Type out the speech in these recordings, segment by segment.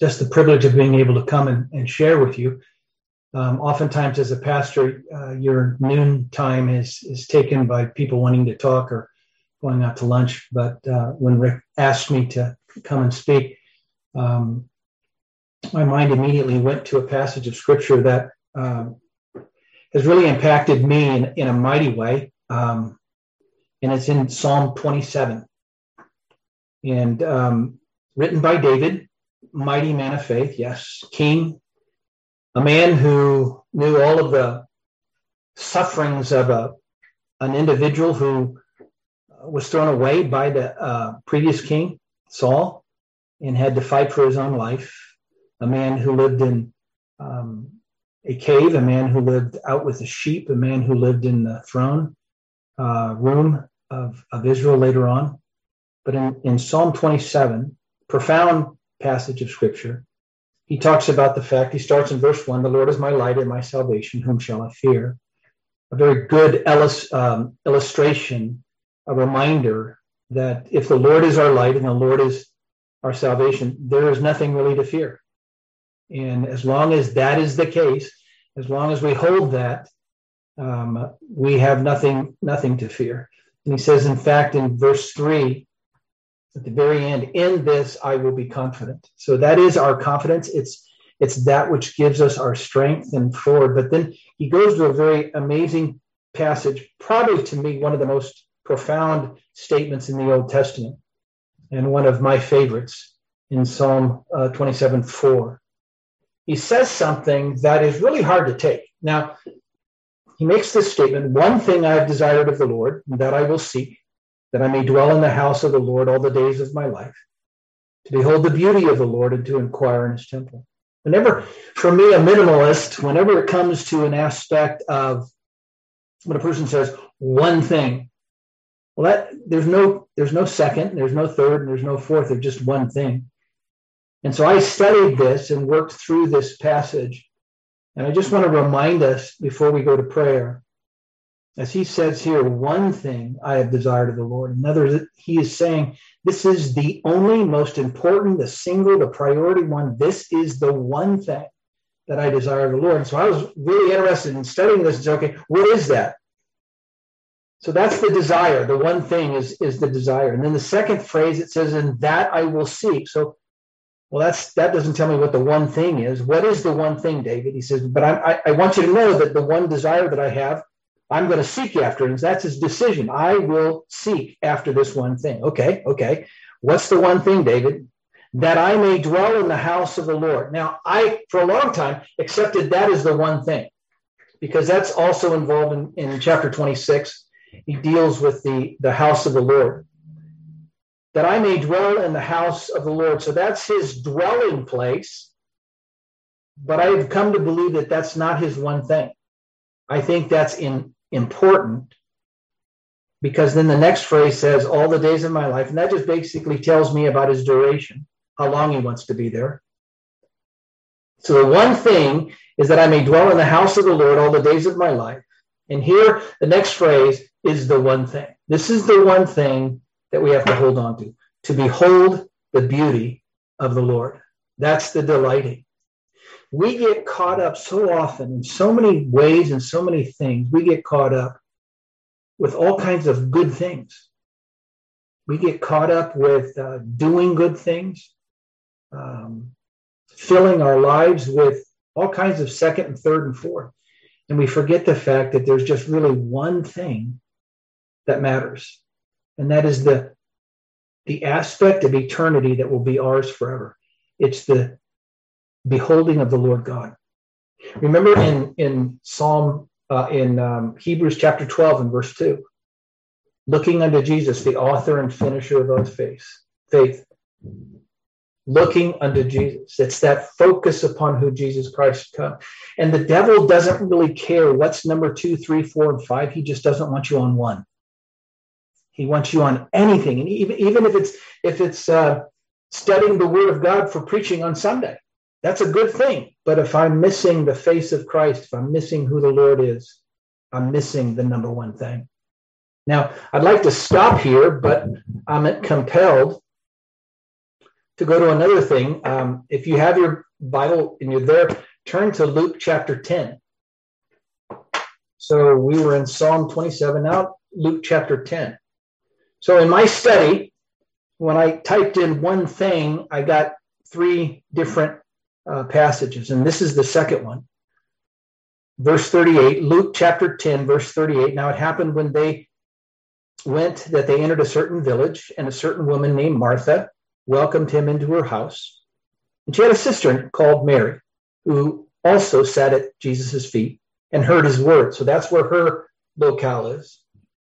just the privilege of being able to come and, and share with you. Um, oftentimes, as a pastor, uh, your noon time is is taken by people wanting to talk or going out to lunch. But uh, when Rick asked me to come and speak, um, my mind immediately went to a passage of scripture that um, has really impacted me in, in a mighty way. Um, and it's in Psalm 27. And um, written by David, mighty man of faith, yes, king, a man who knew all of the sufferings of a, an individual who was thrown away by the uh, previous king, Saul, and had to fight for his own life. A man who lived in um, a cave, a man who lived out with the sheep, a man who lived in the throne uh, room of, of Israel later on. But in, in Psalm 27, profound passage of scripture, he talks about the fact, he starts in verse 1 The Lord is my light and my salvation, whom shall I fear? A very good um, illustration, a reminder that if the Lord is our light and the Lord is our salvation, there is nothing really to fear. And as long as that is the case, as long as we hold that, um, we have nothing, nothing to fear. And he says, in fact, in verse three, at the very end, in this I will be confident. So that is our confidence. It's it's that which gives us our strength and forward. But then he goes to a very amazing passage, probably to me one of the most profound statements in the Old Testament, and one of my favorites in Psalm uh, 27 4 he says something that is really hard to take. Now, he makes this statement One thing I have desired of the Lord, that I will seek, that I may dwell in the house of the Lord all the days of my life, to behold the beauty of the Lord and to inquire in his temple. Whenever, for me, a minimalist, whenever it comes to an aspect of when a person says one thing, well, that there's no there's no second, there's no third, and there's no fourth. There's just one thing. And so I studied this and worked through this passage. And I just want to remind us before we go to prayer, as he says here, one thing I have desired of the Lord. In other words, he is saying, this is the only, most important, the single, the priority one. This is the one thing that I desire of the Lord. And so I was really interested in studying this and okay, what is that? So that's the desire. The one thing is, is the desire. And then the second phrase, it says, and that I will seek. So well, that's that doesn't tell me what the one thing is. What is the one thing, David? He says, but I, I want you to know that the one desire that I have, I'm going to seek after, and that's his decision. I will seek after this one thing. Okay, okay. What's the one thing, David? That I may dwell in the house of the Lord. Now, I, for a long time, accepted that as the one thing, because that's also involved in, in chapter 26. He deals with the, the house of the Lord that I may dwell in the house of the Lord. So that's his dwelling place. But I've come to believe that that's not his one thing. I think that's in, important because then the next phrase says, all the days of my life. And that just basically tells me about his duration, how long he wants to be there. So the one thing is that I may dwell in the house of the Lord all the days of my life. And here, the next phrase is the one thing. This is the one thing that we have to hold on to to behold the beauty of the Lord. That's the delighting. We get caught up so often in so many ways and so many things. We get caught up with all kinds of good things. We get caught up with uh, doing good things, um, filling our lives with all kinds of second and third and fourth. And we forget the fact that there's just really one thing that matters and that is the the aspect of eternity that will be ours forever. It's the beholding of the Lord God. Remember in in Psalm uh, in um, Hebrews chapter twelve and verse two, looking unto Jesus, the author and finisher of our faith. Faith. Looking unto Jesus. It's that focus upon who Jesus Christ come. And the devil doesn't really care what's number two, three, four, and five. He just doesn't want you on one. He wants you on anything, and even even if it's if it's uh, studying the Word of God for preaching on Sunday, that's a good thing. But if I'm missing the face of Christ, if I'm missing who the Lord is, I'm missing the number one thing. Now, I'd like to stop here, but I'm compelled to go to another thing, um, if you have your Bible and you're there, turn to Luke chapter 10. So we were in Psalm 27, now Luke chapter 10. So in my study, when I typed in one thing, I got three different uh, passages, and this is the second one. Verse 38, Luke chapter 10, verse 38. Now it happened when they went that they entered a certain village, and a certain woman named Martha welcomed him into her house. And she had a sister called Mary, who also sat at Jesus' feet and heard his word. So that's where her locale is.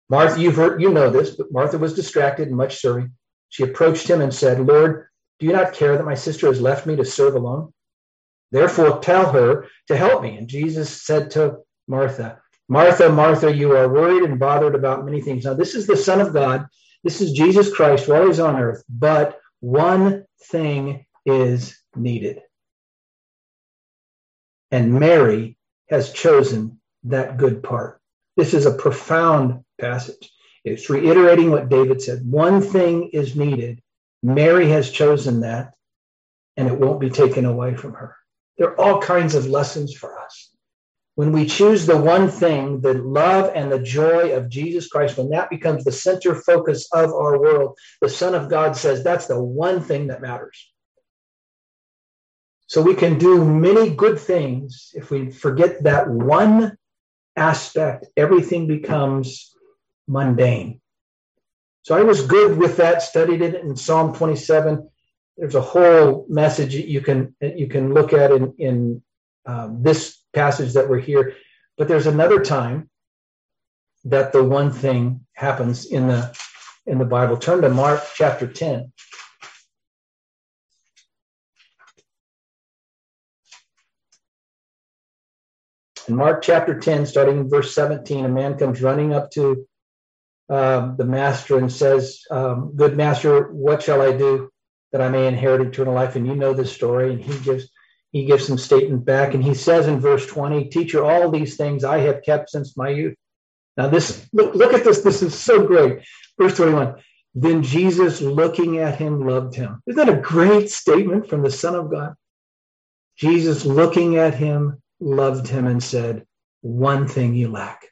Martha, you've heard, you know this, but Martha was distracted and much serving. She approached him and said, Lord, do you not care that my sister has left me to serve alone? Therefore, tell her to help me. And Jesus said to Martha, Martha, Martha, you are worried and bothered about many things. Now, this is the Son of God. This is Jesus Christ while he's on earth. But one thing is needed. And Mary has chosen that good part. This is a profound passage. It's reiterating what David said. One thing is needed. Mary has chosen that, and it won't be taken away from her. There are all kinds of lessons for us. When we choose the one thing, the love and the joy of Jesus Christ, when that becomes the center focus of our world, the Son of God says that's the one thing that matters. So we can do many good things. If we forget that one aspect, everything becomes mundane. So I was good with that, studied it in Psalm 27. There's a whole message that you can you can look at in, in um, this passage that we're here. But there's another time that the one thing happens in the in the Bible. Turn to Mark chapter 10. In Mark chapter 10, starting in verse 17, a man comes running up to um, the master and says, um, Good master, what shall I do that I may inherit eternal life? And you know this story. And he gives he gives some statement back and he says in verse 20 teacher all these things i have kept since my youth. Now this look, look at this. This is so great. Verse 21 then jesus looking at him loved him. Isn't that a great statement from the son of god? Jesus looking at him loved him and said one thing you lack.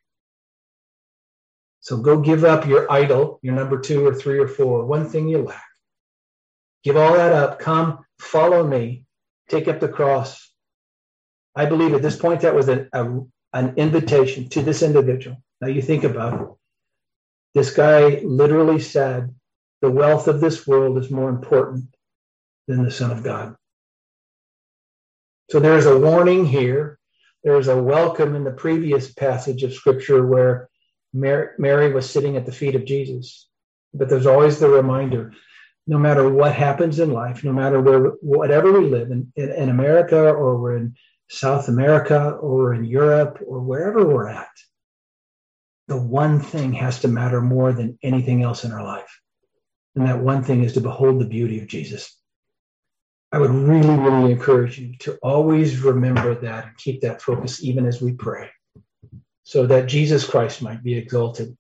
So go give up your idol your number two or three or four. One thing you lack give all that up come follow me take up the cross. I believe at this point that was an, a, an invitation to this individual. Now you think about it. This guy literally said, The wealth of this world is more important than the Son of God. So there's a warning here. There's a welcome in the previous passage of Scripture where Mary, Mary was sitting at the feet of Jesus. But there's always the reminder no matter what happens in life, no matter where, whatever we live in, in, in America or we're in South America or in Europe or wherever we're at, the one thing has to matter more than anything else in our life. And that one thing is to behold the beauty of Jesus. I would really, really encourage you to always remember that and keep that focus even as we pray, so that Jesus Christ might be exalted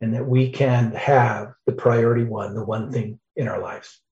and that we can have the priority one, the one thing in our lives.